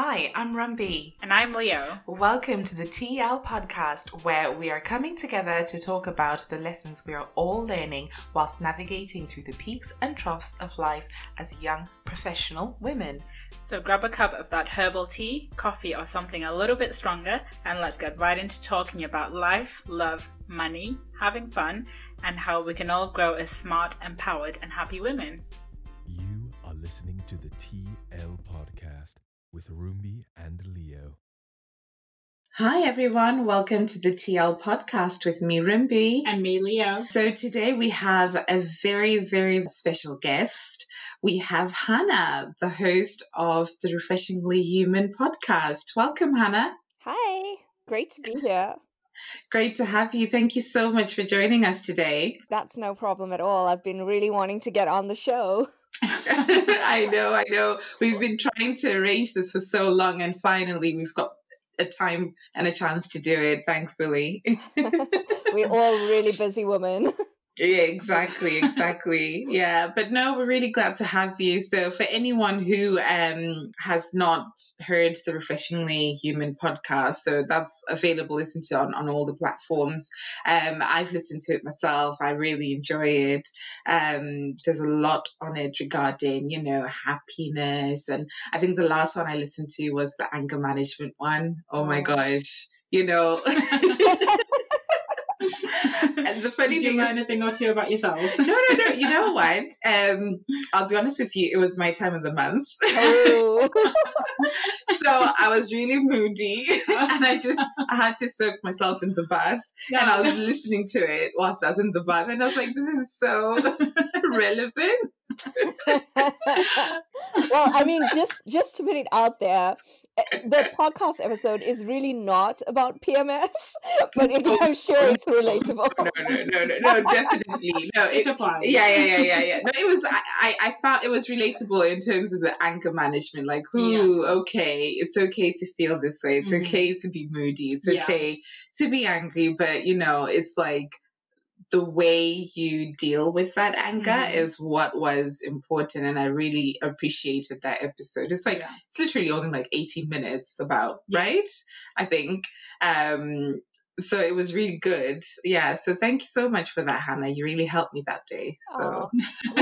Hi, I'm Rumbi. And I'm Leo. Welcome to the TL podcast, where we are coming together to talk about the lessons we are all learning whilst navigating through the peaks and troughs of life as young professional women. So grab a cup of that herbal tea, coffee, or something a little bit stronger, and let's get right into talking about life, love, money, having fun, and how we can all grow as smart, empowered, and happy women. You are listening to the TL podcast with Rumbi and Leo. Hi, everyone. Welcome to the TL podcast with me, Rumbi. And me, Leo. So today we have a very, very special guest. We have Hannah, the host of the Refreshingly Human podcast. Welcome, Hannah. Hi, great to be here. Great to have you. Thank you so much for joining us today. That's no problem at all. I've been really wanting to get on the show. I know, I know. We've been trying to arrange this for so long, and finally, we've got a time and a chance to do it, thankfully. We're all really busy women. Yeah, exactly, exactly. yeah, but no, we're really glad to have you. So, for anyone who um, has not heard the Refreshingly Human podcast, so that's available, listen to on, on all the platforms. Um, I've listened to it myself. I really enjoy it. Um, there's a lot on it regarding, you know, happiness, and I think the last one I listened to was the anger management one. Oh, oh. my gosh, you know. and the funny Did thing you learn is, a thing or two about yourself? no, no, no. You know what? Um, I'll be honest with you. It was my time of the month. Oh. so I was really moody, and I just I had to soak myself in the bath, yeah. and I was listening to it whilst I was in the bath, and I was like, "This is so relevant." well, I mean, just just to put it out there, eh, the podcast episode is really not about PMS, but it, I'm sure it's relatable. No, no, no, no, no, definitely. No, it, applies. Yeah, yeah, yeah, yeah, yeah. No, it was. I, I felt it was relatable in terms of the anger management. Like, ooh, yeah. okay, it's okay to feel this way. It's mm-hmm. okay to be moody. It's okay yeah. to be angry, but you know, it's like the way you deal with that anger mm. is what was important and i really appreciated that episode. It's like yeah. it's literally only like 18 minutes about yeah. right? I think. Um so it was really good. Yeah so thank you so much for that hannah. You really helped me that day so.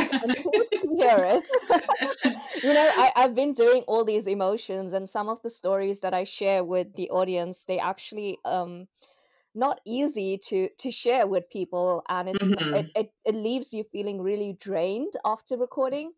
To hear it. You know I, i've been doing all these emotions and some of the stories that i share with the audience they actually um not easy to to share with people and it's mm-hmm. it, it, it, leaves you feeling really drained after recording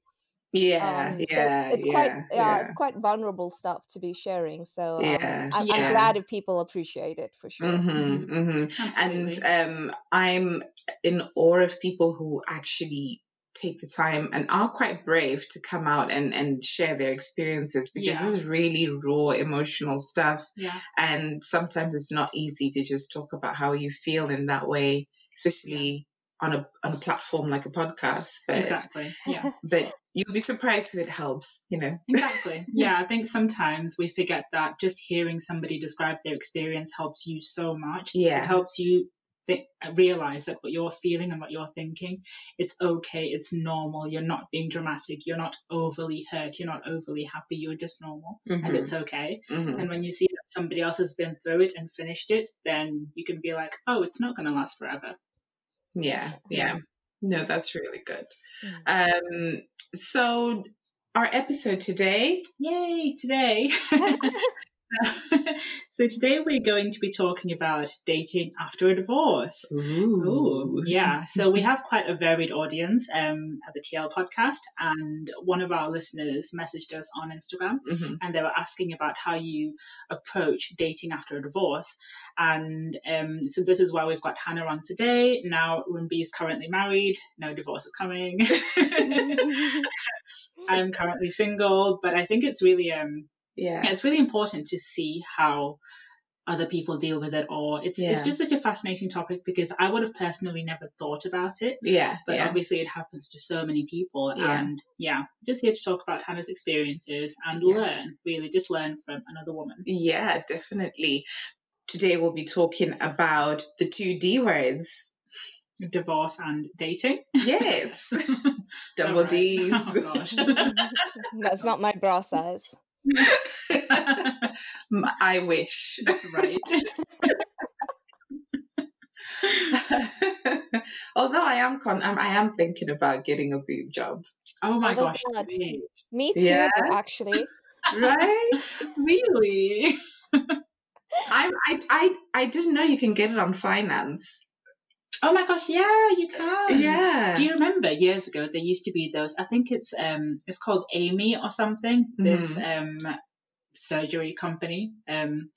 yeah um, yeah it's yeah, quite yeah, yeah. it's quite vulnerable stuff to be sharing so um, yeah, I'm, I'm, glad if people appreciate it for sure mm-hmm, mm-hmm. and um i'm in awe of people who actually take the time and are quite brave to come out and, and share their experiences because yeah. this is really raw emotional stuff. Yeah. And sometimes it's not easy to just talk about how you feel in that way, especially on a on a platform like a podcast. But, exactly. Yeah. But you'll be surprised if it helps, you know. Exactly. Yeah, I think sometimes we forget that just hearing somebody describe their experience helps you so much. Yeah. It helps you th- realize that what you're feeling and what you're thinking, it's okay, it's normal. You're not being dramatic. You're not overly hurt. You're not overly happy. You're just normal, mm-hmm. and it's okay. Mm-hmm. And when you see that somebody else has been through it and finished it, then you can be like, oh, it's not going to last forever. Yeah, yeah. No, that's really good. Mm. Um, so our episode today. Yay, today. so today we're going to be talking about dating after a divorce. Ooh. Ooh yeah. So we have quite a varied audience um, at the TL podcast, and one of our listeners messaged us on Instagram, mm-hmm. and they were asking about how you approach dating after a divorce. And um, so this is why we've got Hannah on today. Now Rumbi is currently married. No divorce is coming. I'm currently single, but I think it's really um yeah. it's really important to see how other people deal with it or it's yeah. it's just such a fascinating topic because I would have personally never thought about it. Yeah. But yeah. obviously it happens to so many people yeah. and yeah, just here to talk about Hannah's experiences and learn, really just learn from another woman. Yeah, definitely. Today we'll be talking about the two D words. Divorce and dating. Yes. Double D's. Oh gosh. That's not my bra size. I wish. Right. Although I am con, um, I am thinking about getting a boob job. Oh my oh gosh! Me too, yeah. actually. Right? really? I, I I I didn't know you can get it on finance. Oh my gosh, yeah, you can. Yeah. Do you remember years ago there used to be those I think it's um it's called Amy or something, this mm-hmm. um surgery company. Um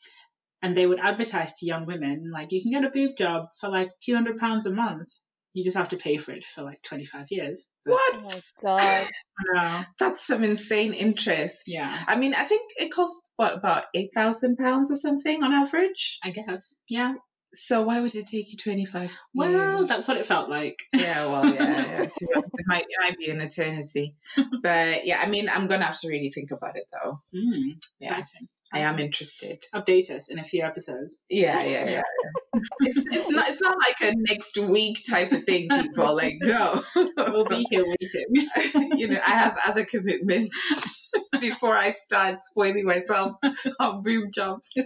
and they would advertise to young women like you can get a boob job for like two hundred pounds a month. You just have to pay for it for like twenty five years. But, what? Oh my god. That's some insane interest. Yeah. I mean, I think it costs what about eight thousand pounds or something on average. I guess. Yeah. So why would it take you 25 Well, that's what it felt like. Yeah, well, yeah, yeah. it might, it might be an eternity. But yeah, I mean, I'm going to have to really think about it though. Mm, yeah. Exciting. I am interested. Update us in a few episodes. Yeah, yeah, yeah. it's, it's not it's not like a next week type of thing, people. Like, no. we'll be here waiting. you know, I have other commitments before I start spoiling myself on boom jobs.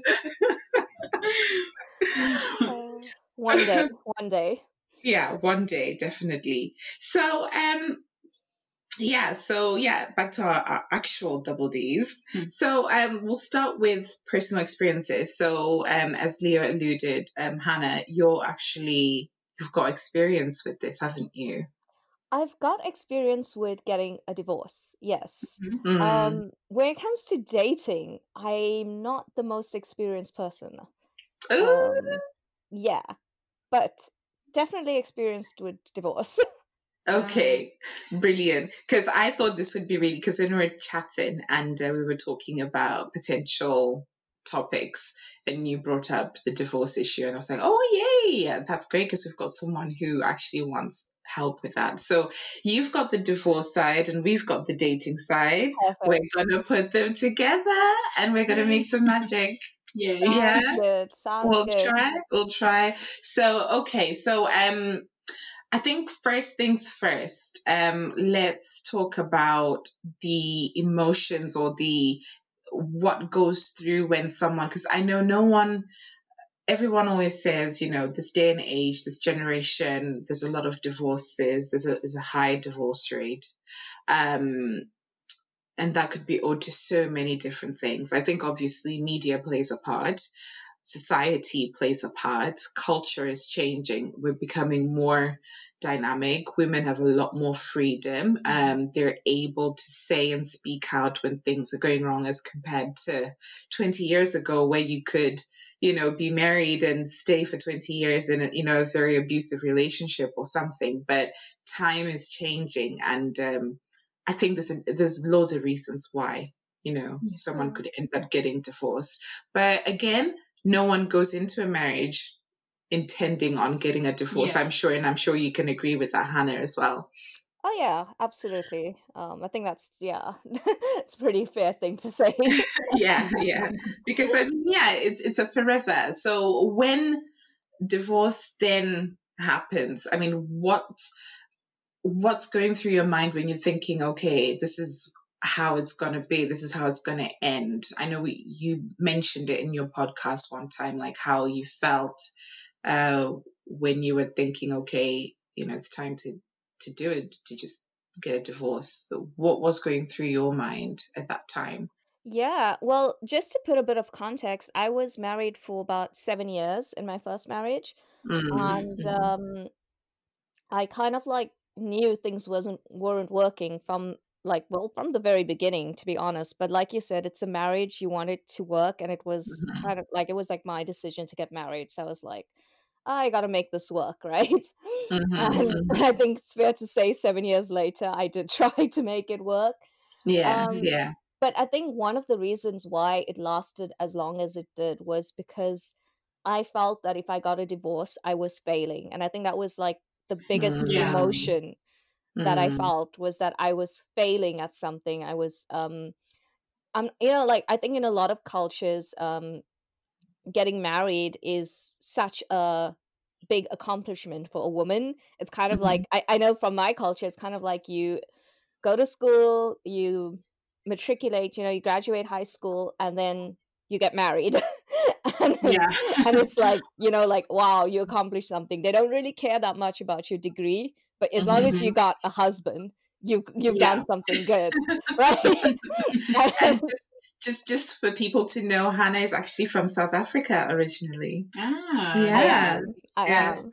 one day, one day. Yeah, one day, definitely. So, um, yeah, so yeah, back to our, our actual double D's. Hmm. So um, we'll start with personal experiences. So um, as Leah alluded, um, Hannah, you're actually you've got experience with this, haven't you? I've got experience with getting a divorce. Yes. Mm-hmm. Um, when it comes to dating, I'm not the most experienced person. Um, yeah, but definitely experienced with divorce. okay, brilliant. Because I thought this would be really because when we were chatting and uh, we were talking about potential topics and you brought up the divorce issue and I was like, oh yay, that's great because we've got someone who actually wants help with that. So you've got the divorce side and we've got the dating side. Perfect. We're gonna put them together and we're gonna make some magic. Yeah. yeah. Good. Sounds we'll good. try. We'll try. So okay. So um, I think first things first. Um, let's talk about the emotions or the what goes through when someone because I know no one everyone always says, you know, this day and age, this generation, there's a lot of divorces, there's a, there's a high divorce rate. Um, and that could be owed to so many different things. I think obviously media plays a part, society plays a part, culture is changing. We're becoming more dynamic. Women have a lot more freedom. Um, they're able to say and speak out when things are going wrong as compared to 20 years ago, where you could, you know, be married and stay for 20 years in a, you know, a very abusive relationship or something. But time is changing and, um, I think there's a, there's loads of reasons why you know yeah. someone could end up getting divorced. But again, no one goes into a marriage intending on getting a divorce. Yeah. I'm sure, and I'm sure you can agree with that, Hannah, as well. Oh yeah, absolutely. Um, I think that's yeah, it's a pretty fair thing to say. yeah, yeah, because I mean, yeah, it's it's a forever. So when divorce then happens, I mean, what what's going through your mind when you're thinking, okay, this is how it's going to be, this is how it's going to end? I know we, you mentioned it in your podcast one time, like how you felt uh, when you were thinking, okay, you know, it's time to, to do it, to just get a divorce. So what was going through your mind at that time? Yeah, well, just to put a bit of context, I was married for about seven years in my first marriage. Mm-hmm. And mm-hmm. um, I kind of like knew things wasn't weren't working from like well from the very beginning to be honest but like you said it's a marriage you want it to work and it was mm-hmm. kind of like it was like my decision to get married so i was like i gotta make this work right mm-hmm. and mm-hmm. i think it's fair to say seven years later i did try to make it work yeah um, yeah but i think one of the reasons why it lasted as long as it did was because i felt that if i got a divorce i was failing and i think that was like the biggest mm, yeah. emotion that mm. I felt was that I was failing at something. I was um I'm you know like I think in a lot of cultures um getting married is such a big accomplishment for a woman. It's kind of mm-hmm. like I, I know from my culture it's kind of like you go to school, you matriculate, you know, you graduate high school and then you get married. and, yeah. and it's like, you know, like, wow, you accomplished something. They don't really care that much about your degree, but as long as you mm-hmm. got a husband, you've you've yeah. done something good. right? just, just just for people to know, Hannah is actually from South Africa originally. Ah, yeah, yeah. So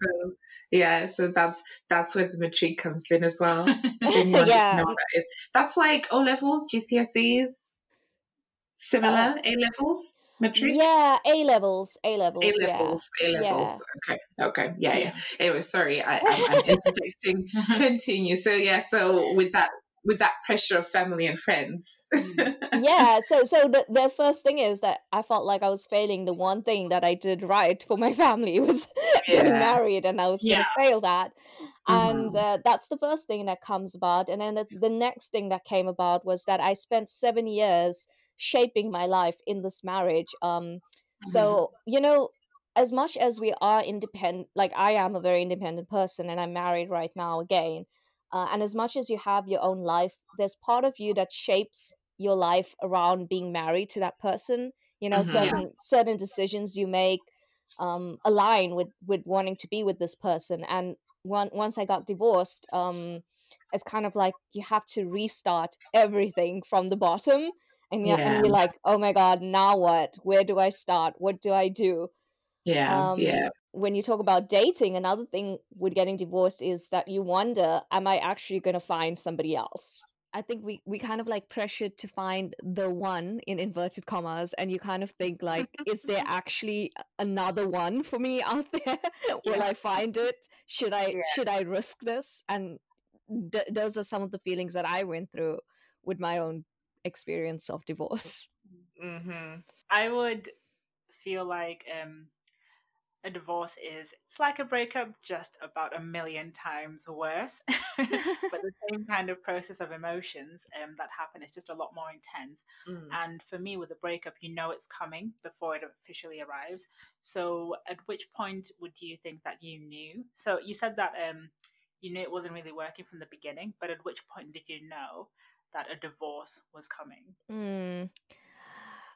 yeah, so that's that's where the matric comes in as well. yeah, that's like O levels, GCSEs, similar uh, A levels. Matric? Yeah, A levels, A levels, A levels, yeah. A levels. Yeah. Okay, okay, yeah, yeah. Anyway, sorry, I, am interjecting. Continue. So yeah, so with that with that pressure of family and friends. Mm. yeah. So so the, the first thing is that I felt like I was failing the one thing that I did right for my family was yeah. getting married and I was yeah. gonna fail that. Mm-hmm. And uh, that's the first thing that comes about. And then the, the next thing that came about was that I spent seven years shaping my life in this marriage. Um mm-hmm. so you know as much as we are independent like I am a very independent person and I'm married right now again uh, and as much as you have your own life, there's part of you that shapes your life around being married to that person. You know, mm-hmm, certain certain decisions you make um, align with with wanting to be with this person. And one, once I got divorced, um, it's kind of like you have to restart everything from the bottom. And, yeah. and you're like, oh my God, now what? Where do I start? What do I do? Yeah. Um, yeah when you talk about dating, another thing with getting divorced is that you wonder, am I actually going to find somebody else? I think we, we kind of like pressured to find the one in inverted commas, and you kind of think like, is there actually another one for me out there? Will yeah. I find it? Should I yeah. should I risk this? And th- those are some of the feelings that I went through with my own experience of divorce. Mm-hmm. I would feel like um, a divorce is it's like a breakup just about a million times worse but the same kind of process of emotions um, that happen is just a lot more intense mm. and for me with a breakup you know it's coming before it officially arrives so at which point would you think that you knew so you said that um, you knew it wasn't really working from the beginning but at which point did you know that a divorce was coming mm.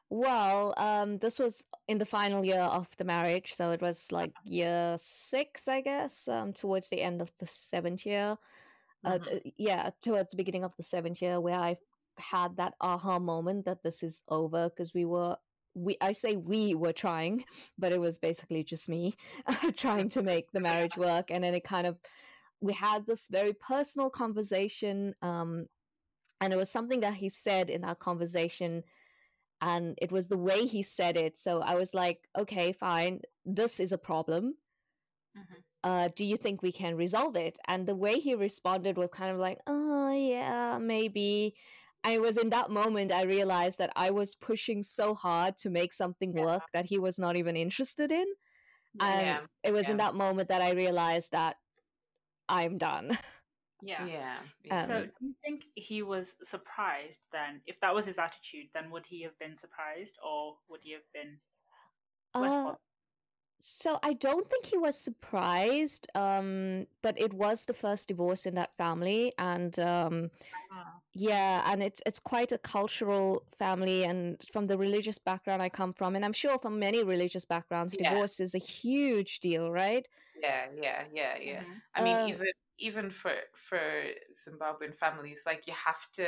Well, um, this was in the final year of the marriage, so it was like year six, I guess, um, towards the end of the seventh year. Uh, mm-hmm. yeah, towards the beginning of the seventh year, where I had that aha moment that this is over because we were we I say we were trying, but it was basically just me trying to make the marriage work, and then it kind of we had this very personal conversation, um, and it was something that he said in that conversation and it was the way he said it so i was like okay fine this is a problem mm-hmm. uh, do you think we can resolve it and the way he responded was kind of like oh yeah maybe and it was in that moment i realized that i was pushing so hard to make something yeah. work that he was not even interested in and yeah. it was yeah. in that moment that i realized that i'm done Yeah. Yeah. Um, so do you think he was surprised then? If that was his attitude, then would he have been surprised or would he have been uh, so I don't think he was surprised, um, but it was the first divorce in that family, and um, uh-huh. yeah, and it's it's quite a cultural family, and from the religious background I come from, and I'm sure from many religious backgrounds, yeah. divorce is a huge deal, right? Yeah, yeah, yeah, yeah. Mm-hmm. I mean, uh, even even for for Zimbabwean families, like you have to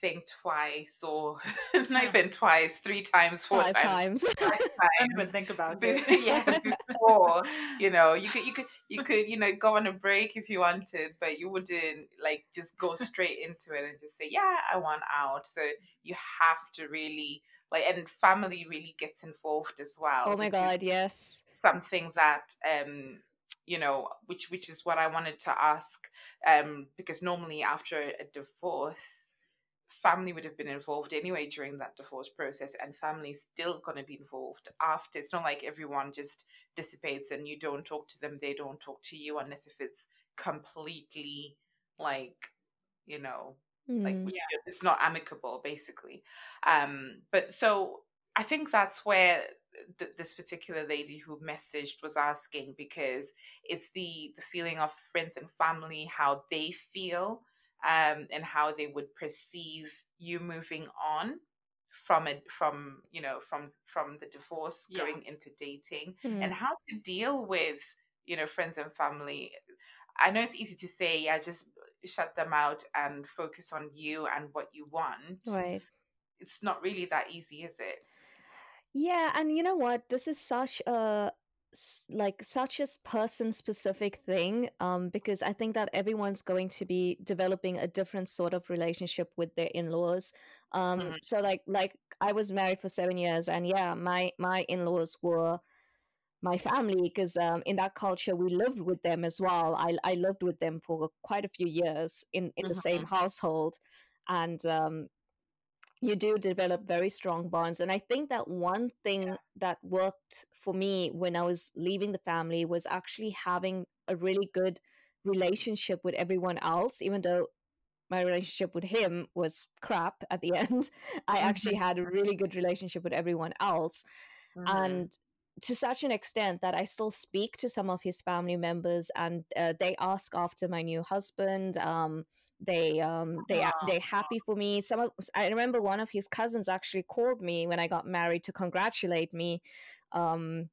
think twice or not even twice, three times, four Five times. times. Five times. I don't even think about it. yeah, before you know, you could you could you could you know go on a break if you wanted, but you wouldn't like just go straight into it and just say, yeah, I want out. So you have to really like, and family really gets involved as well. Oh my god, yes. Something that um you know which which is what i wanted to ask um because normally after a divorce family would have been involved anyway during that divorce process and family's still going to be involved after it's not like everyone just dissipates and you don't talk to them they don't talk to you unless if it's completely like you know mm. like yeah, it's not amicable basically um but so i think that's where th- this particular lady who messaged was asking because it's the the feeling of friends and family how they feel um, and how they would perceive you moving on from it from you know from from the divorce yeah. going into dating mm-hmm. and how to deal with you know friends and family i know it's easy to say yeah just shut them out and focus on you and what you want right it's not really that easy is it yeah and you know what this is such a like such a person specific thing um, because i think that everyone's going to be developing a different sort of relationship with their in-laws um, mm-hmm. so like like i was married for seven years and yeah my my in-laws were my family because um, in that culture we lived with them as well I, I lived with them for quite a few years in, in mm-hmm. the same mm-hmm. household and um, you do develop very strong bonds and i think that one thing yeah. that worked for me when i was leaving the family was actually having a really good relationship with everyone else even though my relationship with him was crap at the end i actually had a really good relationship with everyone else mm-hmm. and to such an extent that I still speak to some of his family members, and uh, they ask after my new husband. Um, they um they they happy for me. Some of i remember one of his cousins actually called me when i got married to congratulate me um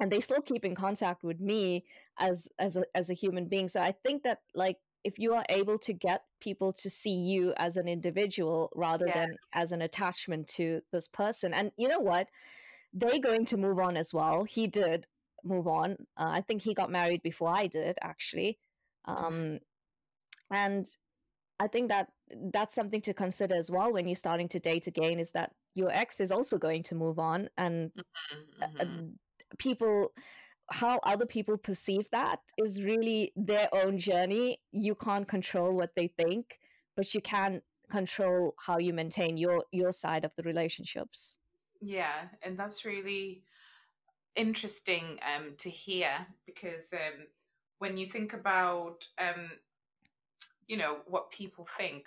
and they still keep in contact with me as as a, as a human being. So i think that like if you are able to get people to see you as an individual rather yeah. than as an attachment to this person and you know what? They are going to move on as well. He did move on. Uh, i think he got married before i did actually. Um and I think that that's something to consider as well when you're starting to date again is that your ex is also going to move on and mm-hmm, mm-hmm. people how other people perceive that is really their own journey you can't control what they think but you can control how you maintain your your side of the relationships yeah and that's really interesting um to hear because um when you think about um you know what people think.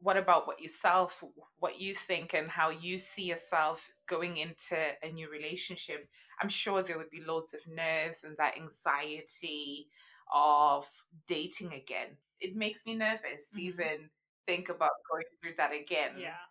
What about what yourself what you think and how you see yourself going into a new relationship? I'm sure there would be loads of nerves and that anxiety of dating again. It makes me nervous to mm-hmm. even think about going through that again. Yeah.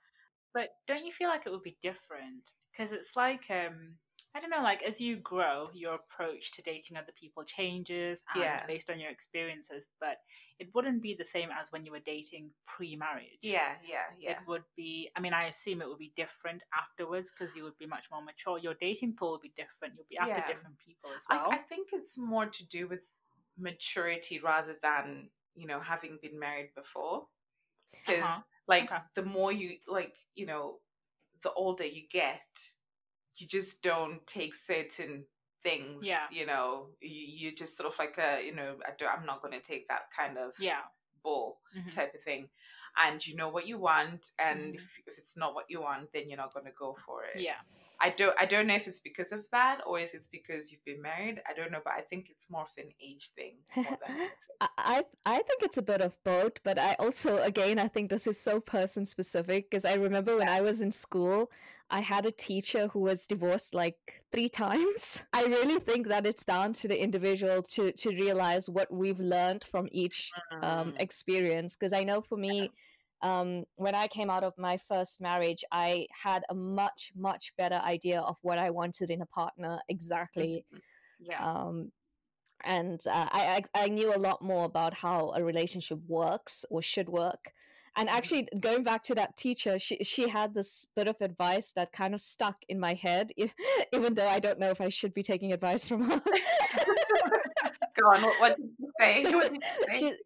But don't you feel like it would be different? Because it's like um I don't know, like as you grow, your approach to dating other people changes and yeah. based on your experiences, but it wouldn't be the same as when you were dating pre-marriage. Yeah, yeah, yeah. It would be I mean, I assume it would be different afterwards because you would be much more mature. Your dating pool would be different. You'll be after yeah. different people as well. I, I, think it's more to do with maturity rather than, you know, having been married before. Because uh-huh. like okay. the more you like, you know, the older you get, you just don't take certain things yeah you know you, you just sort of like a you know I i'm not going to take that kind of yeah ball mm-hmm. type of thing and you know what you want and mm-hmm. if, if it's not what you want then you're not going to go for it yeah I don't I don't know if it's because of that or if it's because you've been married. I don't know, but I think it's more of an age thing. I I think it's a bit of both, but I also again I think this is so person specific because I remember when I was in school, I had a teacher who was divorced like three times. I really think that it's down to the individual to to realize what we've learned from each um, mm. experience. Because I know for me, um, when I came out of my first marriage, I had a much much better idea of what I wanted in a partner exactly. Mm-hmm. Yeah. Um, and uh, I, I I knew a lot more about how a relationship works or should work and actually, going back to that teacher, she she had this bit of advice that kind of stuck in my head, even though I don't know if I should be taking advice from her. Go on. What, what, did you say? What did you say? She,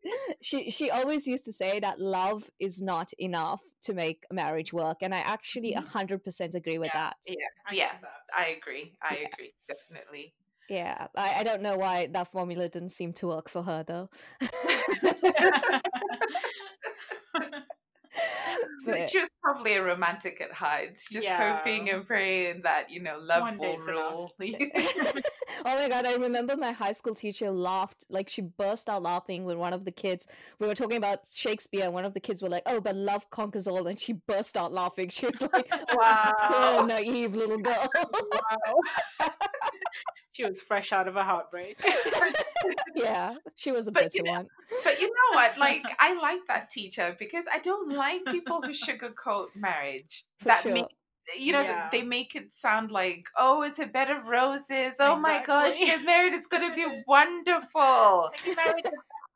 she she always used to say that love is not enough to make a marriage work, and I actually mm-hmm. hundred percent agree with yeah, that. Yeah, I yeah, I agree. I yeah. agree definitely. Yeah, I, I don't know why that formula didn't seem to work for her though. But she was probably a romantic at heart, just yeah. hoping and praying that you know love One will rule. oh my god, I remember my high school teacher laughed like she burst out laughing when one of the kids we were talking about Shakespeare, and one of the kids were like, "Oh, but love conquers all," and she burst out laughing. She was like, "Wow, poor naive little girl." wow. She was fresh out of a heartbreak. yeah, she was a but bitter you know, one. But you know what? Like, I like that teacher because I don't like people who sugarcoat marriage. For that sure. make you know yeah. they make it sound like oh it's a bed of roses oh exactly. my gosh get married it's going to be wonderful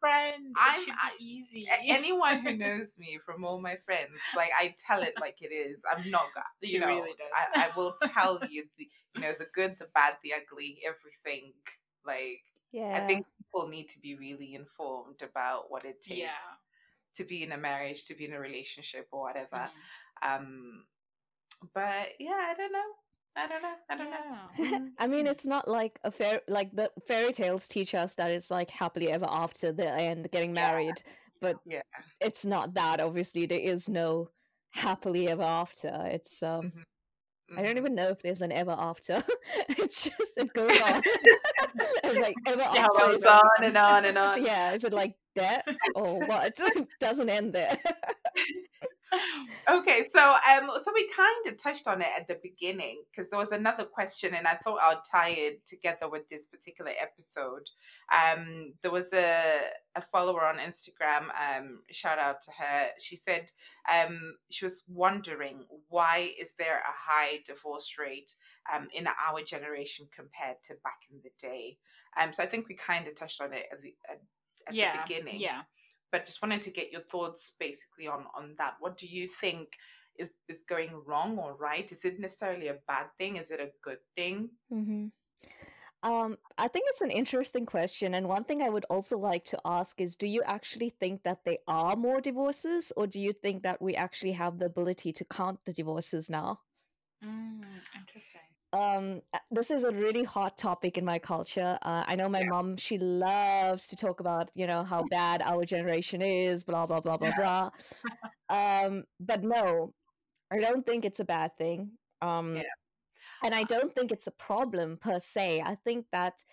friend. I'm easy. anyone who knows me from all my friends, like I tell it like it is. I'm not, you she know, really I, I will tell you the, you know, the good, the bad, the ugly, everything. Like, yeah, I think people need to be really informed about what it takes yeah. to be in a marriage, to be in a relationship, or whatever. Mm. Um, but yeah, I don't know. I don't know. I don't yeah. know. I mean, it's not like a fair like the fairy tales teach us that it's like happily ever after the end, getting married. Yeah. But yeah, it's not that. Obviously, there is no happily ever after. It's um. Mm-hmm. I don't mm-hmm. even know if there's an ever after. it's just it goes on. it's like ever yeah, after. goes on and on and on. Yeah, is it like death or what? It doesn't end there okay, so um, so we kind of touched on it at the beginning because there was another question, and I thought I'd tie it together with this particular episode. Um, there was a a follower on Instagram. Um, shout out to her. She said um, she was wondering why is there a high divorce rate um in our generation compared to back in the day. Um, so I think we kind of touched on it at the at, at yeah, the beginning. Yeah but just wanted to get your thoughts basically on on that. What do you think is is going wrong or right? Is it necessarily a bad thing? Is it a good thing? Mm-hmm. Um, I think it's an interesting question, and one thing I would also like to ask is: Do you actually think that there are more divorces, or do you think that we actually have the ability to count the divorces now? Mm, interesting um this is a really hot topic in my culture. Uh, i know my yeah. mom she loves to talk about you know how bad our generation is blah blah blah blah blah. Um but no i don't think it's a bad thing. Um yeah. and i don't think it's a problem per se. I think that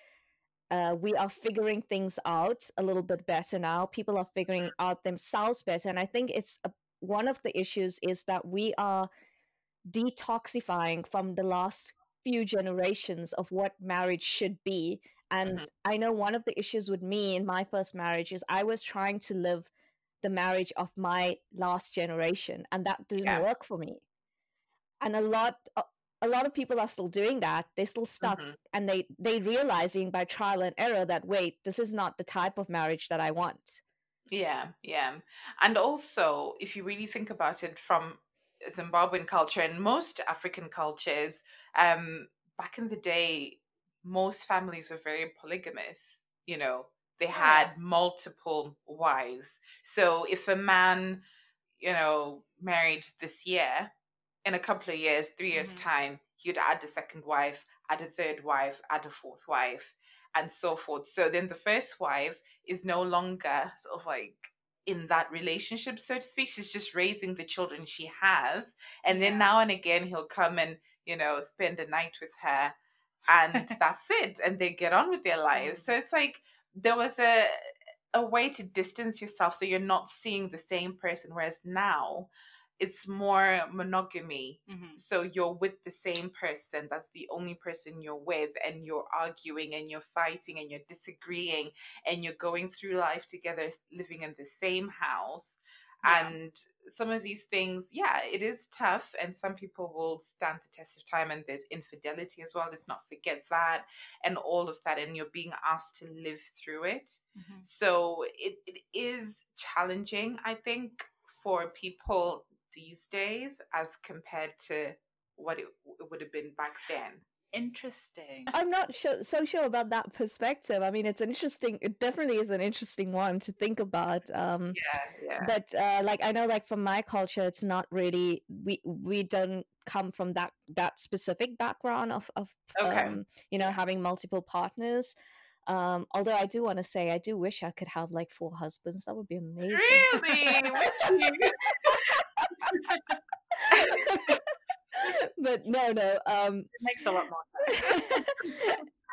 uh, we are figuring things out a little bit better now. People are figuring out themselves better. And i think it's a, one of the issues is that we are detoxifying from the last few generations of what marriage should be. And mm-hmm. I know one of the issues with me in my first marriage is I was trying to live the marriage of my last generation, and that didn't yeah. work for me. And a lot, a lot of people are still doing that. They're still stuck, mm-hmm. and they they realizing by trial and error that wait, this is not the type of marriage that I want. Yeah, yeah, and also if you really think about it from Zimbabwean culture and most African cultures, um, back in the day, most families were very polygamous. You know, they had multiple wives. So if a man, you know, married this year, in a couple of years, 3 years' mm-hmm. time, he'd add a second wife, add a third wife, add a fourth wife, and so forth. So then the first wife is no longer sort of like in that relationship, so to speak. She's just raising the children she has. And then now and again, he'll come and, you know, spend a night with her. And that's it. And they get on with their lives. Mm. So it's like there was a, a way to distance yourself so you're not seeing the same person. Whereas now, it's more monogamy. Mm-hmm. So you're with the same person. That's the only person you're with, and you're arguing and you're fighting and you're disagreeing and you're going through life together, living in the same house. Yeah. And some of these things, yeah, it is tough, and some people will stand the test of time. And there's infidelity as well. Let's not forget that, and all of that. And you're being asked to live through it. Mm-hmm. So it, it is challenging, I think, for people these days as compared to what it, it would have been back then interesting i'm not sure, so sure about that perspective i mean it's interesting it definitely is an interesting one to think about um yeah, yeah. but uh like i know like from my culture it's not really we we don't come from that that specific background of of okay. um you know having multiple partners um, although I do want to say, I do wish I could have like four husbands. That would be amazing. Really? but no, no. Um, it makes a lot more sense.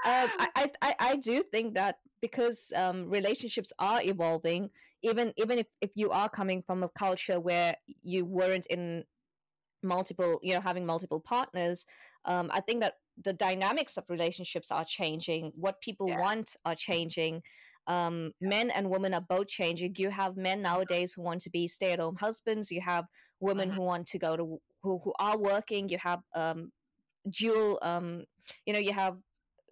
um, I, I, I do think that because um, relationships are evolving, even even if, if you are coming from a culture where you weren't in multiple you know having multiple partners um, i think that the dynamics of relationships are changing what people yeah. want are changing um, men and women are both changing you have men nowadays who want to be stay-at-home husbands you have women uh-huh. who want to go to who, who are working you have um, dual um, you know you have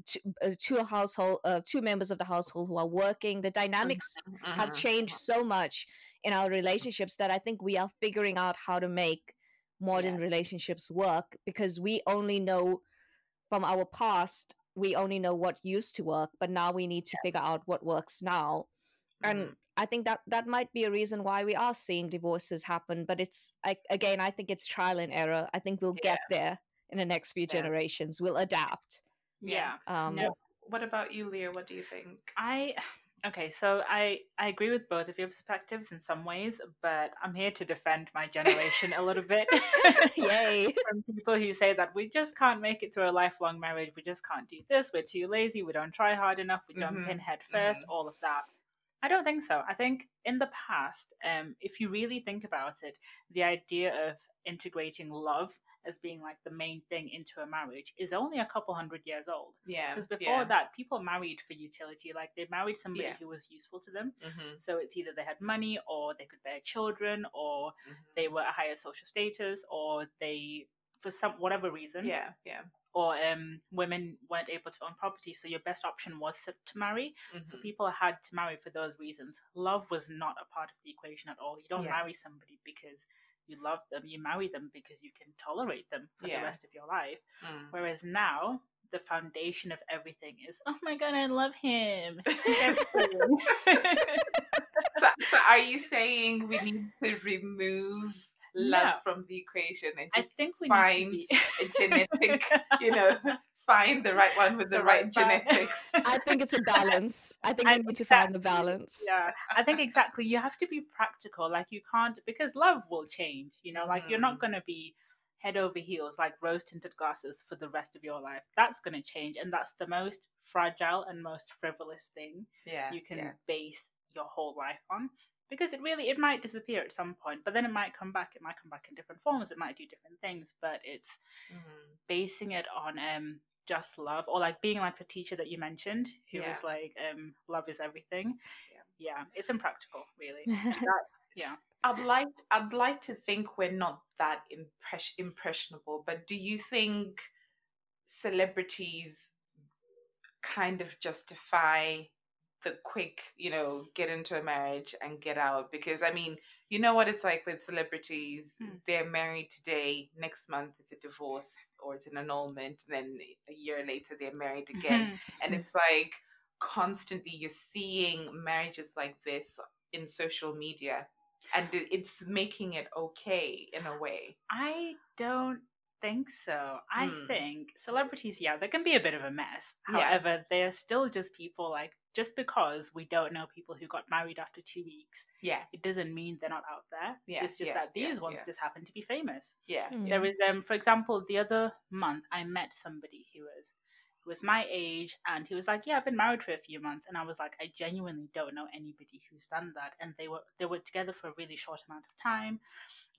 two, uh, two household uh, two members of the household who are working the dynamics uh-huh. have mm-hmm. changed so much in our relationships that i think we are figuring out how to make modern yeah. relationships work because we only know from our past we only know what used to work but now we need to figure out what works now and mm-hmm. i think that that might be a reason why we are seeing divorces happen but it's I, again i think it's trial and error i think we'll yeah. get there in the next few yeah. generations we'll adapt yeah um no. what about you leah what do you think i Okay, so I, I agree with both of your perspectives in some ways, but I'm here to defend my generation a little bit. Yay. From people who say that we just can't make it through a lifelong marriage, we just can't do this, we're too lazy, we don't try hard enough, we jump mm-hmm. in head 1st mm-hmm. all of that. I don't think so. I think in the past, um, if you really think about it, the idea of integrating love as being like the main thing into a marriage is only a couple hundred years old. Yeah. Because before yeah. that, people married for utility. Like they married somebody yeah. who was useful to them. Mm-hmm. So it's either they had money or they could bear children or mm-hmm. they were a higher social status or they, for some whatever reason. Yeah. Yeah. Or um, women weren't able to own property, so your best option was to marry. Mm-hmm. So people had to marry for those reasons. Love was not a part of the equation at all. You don't yeah. marry somebody because you love them, you marry them because you can tolerate them for yeah. the rest of your life. Mm. Whereas now, the foundation of everything is, oh my god, I love him. so, so, are you saying we need to remove love from the equation and just I think we find a genetic, you know, find the right one with the, the right, right genetics. I think it's a balance. I think I we need to find the balance. Yeah, I think exactly. You have to be practical. Like you can't because love will change. You know, like you're not going to be head over heels like rose tinted glasses for the rest of your life. That's going to change, and that's the most fragile and most frivolous thing yeah, you can yeah. base your whole life on because it really it might disappear at some point but then it might come back it might come back in different forms it might do different things but it's mm-hmm. basing it on um just love or like being like the teacher that you mentioned who yeah. was like um love is everything. Yeah, yeah it's impractical really. Yeah. I'd like i'd like to think we're not that impress- impressionable but do you think celebrities kind of justify the quick you know get into a marriage and get out because i mean you know what it's like with celebrities. Hmm. They're married today. Next month it's a divorce or it's an annulment. And then a year later, they're married again. and it's like constantly you're seeing marriages like this in social media. And it's making it okay in a way. I don't think so. I mm. think celebrities, yeah, they can be a bit of a mess. However, yeah. they're still just people like just because we don't know people who got married after two weeks, yeah, it doesn't mean they're not out there. Yeah, it's just yeah, that these yeah, ones just happen to be famous. Yeah, mm-hmm. there is um, for example, the other month I met somebody who was who was my age, and he was like, "Yeah, I've been married for a few months," and I was like, "I genuinely don't know anybody who's done that." And they were they were together for a really short amount of time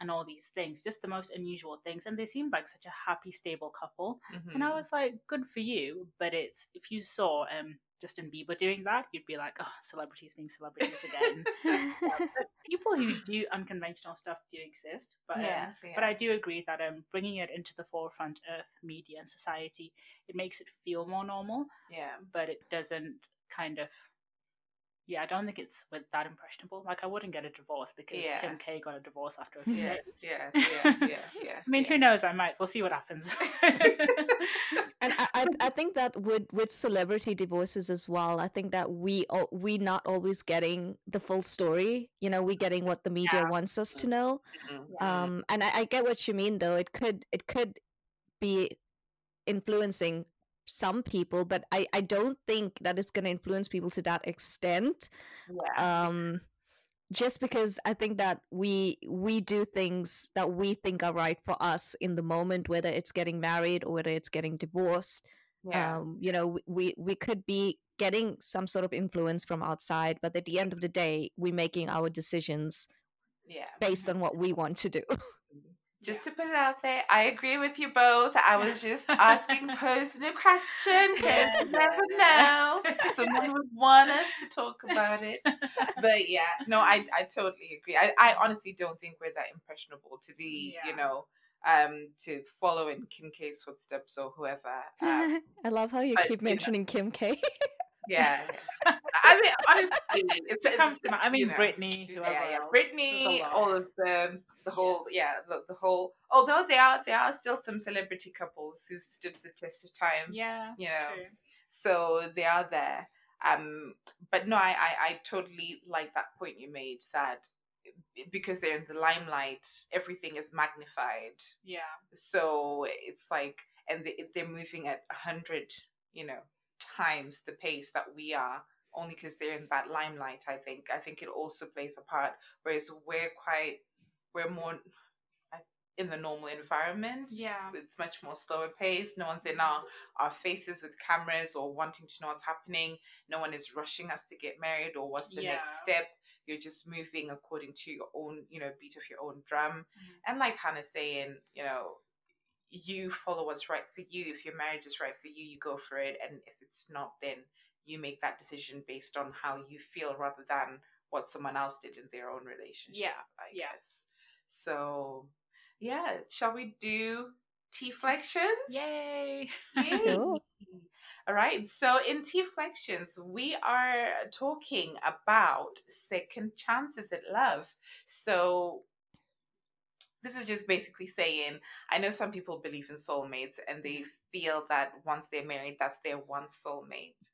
and all these things, just the most unusual things. And they seemed like such a happy, stable couple. Mm-hmm. And I mm-hmm. was like, good for you. But it's if you saw um Justin Bieber doing that, you'd be like, oh, celebrities being celebrities again. people who do unconventional stuff do exist, but yeah, um, yeah, but I do agree that um, bringing it into the forefront of media and society, it makes it feel more normal. Yeah, but it doesn't kind of yeah, I don't think it's that impressionable. Like, I wouldn't get a divorce because yeah. Kim K got a divorce after a few yeah, days. Yeah, yeah, yeah, yeah. I mean, yeah. who knows? I might. We'll see what happens. and I, I, think that with with celebrity divorces as well, I think that we we not always getting the full story. You know, we getting what the media yeah. wants us to know. Mm-hmm. Um, and I, I get what you mean, though. It could it could be influencing some people, but I, I don't think that it's going to influence people to that extent. Yeah. Um, just because I think that we we do things that we think are right for us in the moment, whether it's getting married or whether it's getting divorced. Yeah. Um, you know, we we could be getting some sort of influence from outside, but at the end of the day, we're making our decisions yeah. based on what we want to do. Just yeah. to put it out there, I agree with you both. I was just asking personal question because you never know. Someone would want us to talk about it. But yeah, no, I, I totally agree. I, I honestly don't think we're that impressionable to be, yeah. you know, um, to follow in Kim K's footsteps or whoever. Um, I love how you but, keep mentioning you know, Kim K. yeah, I mean, honestly, it's, it comes to mind. I mean, you know, Britney, yeah, yeah, Britney, all of them, the whole, yeah, the, the whole. Although there are there are still some celebrity couples who stood the test of time. Yeah, you know, true. so they are there. Um, but no, I, I I totally like that point you made that because they're in the limelight, everything is magnified. Yeah. So it's like, and they, they're moving at a hundred, you know, times the pace that we are only because they're in that limelight i think i think it also plays a part whereas we're quite we're more in the normal environment yeah it's much more slower paced no one's in our our faces with cameras or wanting to know what's happening no one is rushing us to get married or what's the yeah. next step you're just moving according to your own you know beat of your own drum mm-hmm. and like hannah saying you know you follow what's right for you. If your marriage is right for you, you go for it. And if it's not, then you make that decision based on how you feel rather than what someone else did in their own relationship. Yeah. I yeah. guess. So, yeah. Shall we do T flexions? Yay! Yay. All right. So in T flexions, we are talking about second chances at love. So this is just basically saying I know some people believe in soulmates and they mm-hmm. feel that once they're married, that's their one soulmate.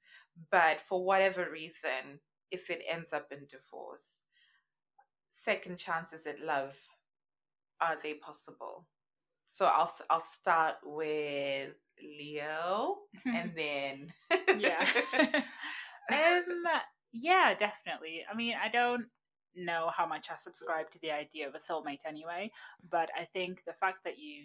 But for whatever reason, if it ends up in divorce, second chances at love, are they possible? So I'll I'll start with Leo and then yeah. um yeah, definitely. I mean, I don't know how much I subscribe to the idea of a soulmate anyway, but I think the fact that you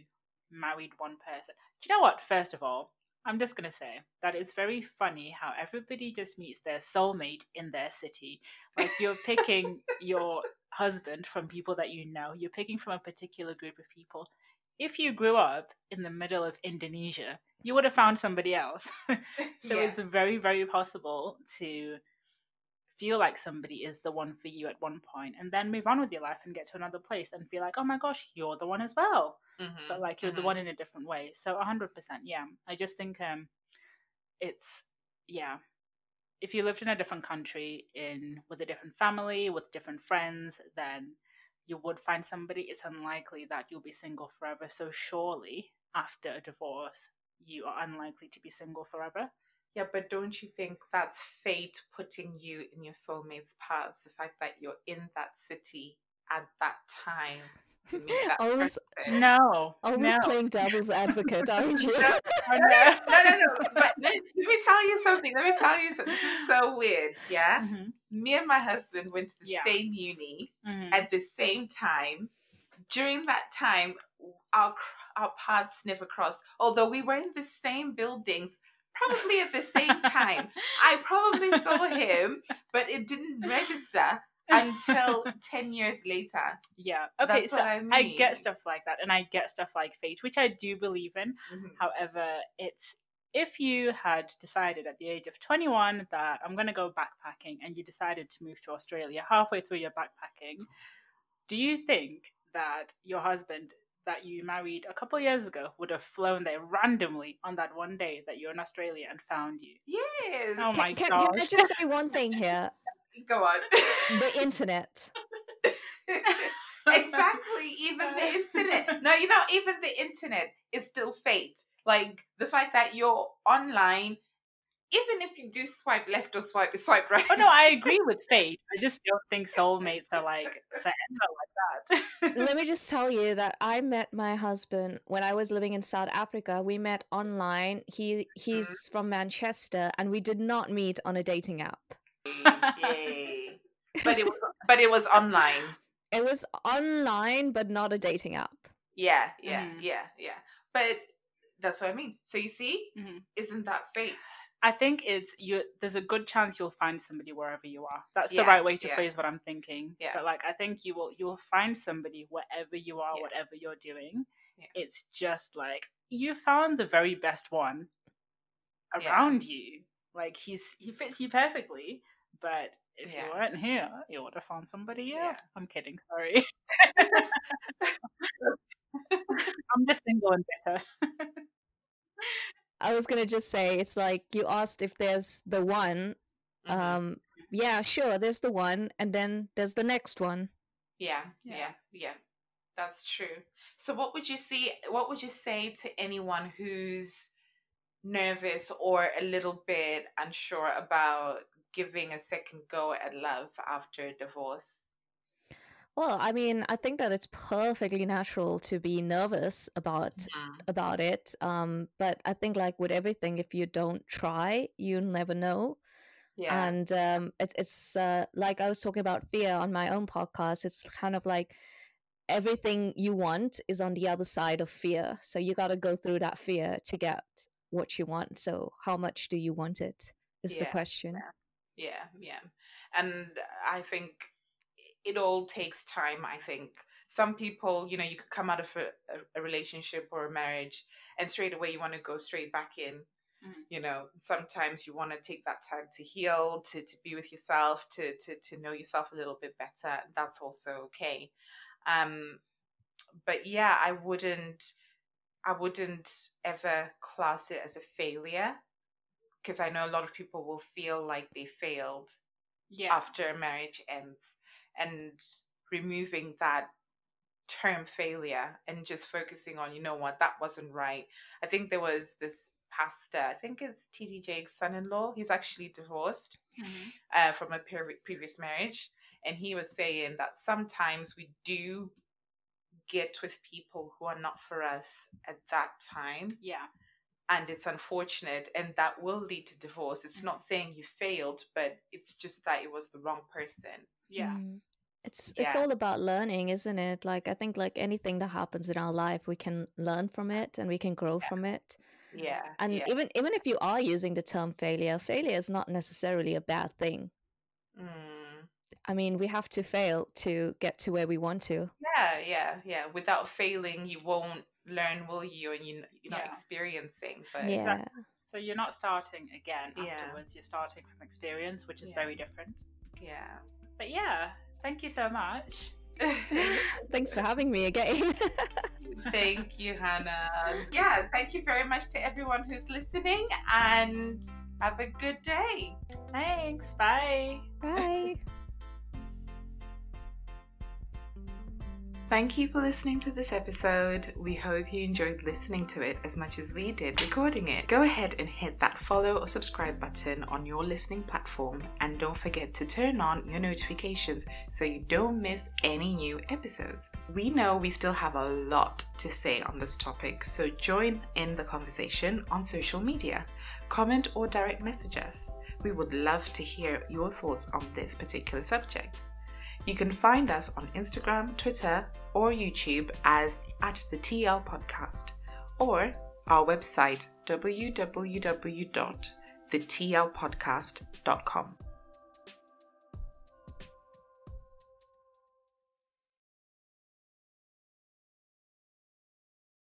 married one person. Do you know what? First of all, I'm just going to say that it's very funny how everybody just meets their soulmate in their city. Like you're picking your husband from people that you know, you're picking from a particular group of people. If you grew up in the middle of Indonesia, you would have found somebody else. so yeah. it's very, very possible to feel like somebody is the one for you at one point and then move on with your life and get to another place and feel like oh my gosh you're the one as well. Mm-hmm. but like you're mm-hmm. the one in a different way. So 100% yeah. I just think um it's yeah. If you lived in a different country in with a different family with different friends then you would find somebody. It's unlikely that you'll be single forever. So surely after a divorce you are unlikely to be single forever yeah, but don't you think that's fate putting you in your soulmate's path? The fact that you're in that city at that time to meet that almost, person. No, almost no. playing devil's advocate, aren't you? no, no, no, no, no. But let, let, me tell you something. Let me tell you something. This is so weird. Yeah, mm-hmm. me and my husband went to the yeah. same uni mm-hmm. at the same time. During that time, our our paths never crossed. Although we were in the same buildings probably at the same time. I probably saw him, but it didn't register until 10 years later. Yeah. Okay, That's so I, mean. I, get stuff like that and I get stuff like fate, which I do believe in. Mm-hmm. However, it's if you had decided at the age of 21 that I'm going to go backpacking and you decided to move to Australia halfway through your backpacking, do you think that your husband that you married a couple years ago would have flown there randomly on that one day that you're in Australia and found you. Yes. Oh my can, gosh. Can I just say one thing here? Go on. The internet. exactly. Even the internet. No, you know, even the internet is still fate. Like the fact that you're online even if you do swipe left or swipe swipe right. Oh no, I agree with fate. I just don't think soulmates are like forever like that. Let me just tell you that I met my husband when I was living in South Africa. We met online. He he's mm-hmm. from Manchester, and we did not meet on a dating app. Yay! but it was but it was online. It was online, but not a dating app. Yeah, yeah, mm. yeah, yeah. But that's what I mean. So you see, mm-hmm. isn't that fate? I think it's you. There's a good chance you'll find somebody wherever you are. That's yeah, the right way to yeah. phrase what I'm thinking. Yeah. But like, I think you will. You will find somebody wherever you are, yeah. whatever you're doing. It's just like you found the very best one around you. Like he's he fits you perfectly. But if you weren't here, you would have found somebody else. I'm kidding. Sorry. I'm just single and bitter. I was gonna just say it's like you asked if there's the one. Mm-hmm. Um, yeah, sure, there's the one, and then there's the next one. Yeah, yeah, yeah, yeah. That's true. So, what would you see? What would you say to anyone who's nervous or a little bit unsure about giving a second go at love after divorce? Well, I mean, I think that it's perfectly natural to be nervous about yeah. about it. Um, but I think like with everything, if you don't try, you never know. Yeah. And um, it, it's uh, like I was talking about fear on my own podcast. It's kind of like everything you want is on the other side of fear. So you got to go through that fear to get what you want. So how much do you want it? Is yeah. the question. Yeah. yeah, yeah. And I think it all takes time, I think. Some people, you know, you could come out of a, a relationship or a marriage and straight away you want to go straight back in. Mm. You know, sometimes you want to take that time to heal, to, to be with yourself, to, to, to know yourself a little bit better. That's also okay. Um, but yeah, I wouldn't, I wouldn't ever class it as a failure because I know a lot of people will feel like they failed yeah. after a marriage ends and removing that term failure and just focusing on, you know what, that wasn't right. I think there was this pastor, I think it's TD Jakes' son in law. He's actually divorced mm-hmm. uh, from a pre- previous marriage. And he was saying that sometimes we do get with people who are not for us at that time. Yeah. And it's unfortunate, and that will lead to divorce. It's mm-hmm. not saying you failed, but it's just that it was the wrong person. Yeah. Mm. It's yeah. it's all about learning, isn't it? Like I think like anything that happens in our life, we can learn from it and we can grow yeah. from it. Yeah. And yeah. even even if you are using the term failure, failure is not necessarily a bad thing. Mm. I mean, we have to fail to get to where we want to. Yeah, yeah, yeah. Without failing, you won't learn, will you? And you, you're not experiencing. But yeah. Exactly. So you're not starting again afterwards. You're starting from experience, which is very different. Yeah. But yeah, thank you so much. Thanks for having me again. thank you, Hannah. Yeah, thank you very much to everyone who's listening and have a good day. Thanks. Bye. Bye. Thank you for listening to this episode. We hope you enjoyed listening to it as much as we did recording it. Go ahead and hit that follow or subscribe button on your listening platform and don't forget to turn on your notifications so you don't miss any new episodes. We know we still have a lot to say on this topic, so join in the conversation on social media. Comment or direct message us. We would love to hear your thoughts on this particular subject. You can find us on Instagram, Twitter, or YouTube as at the TL Podcast, or our website www.thetlpodcast.com.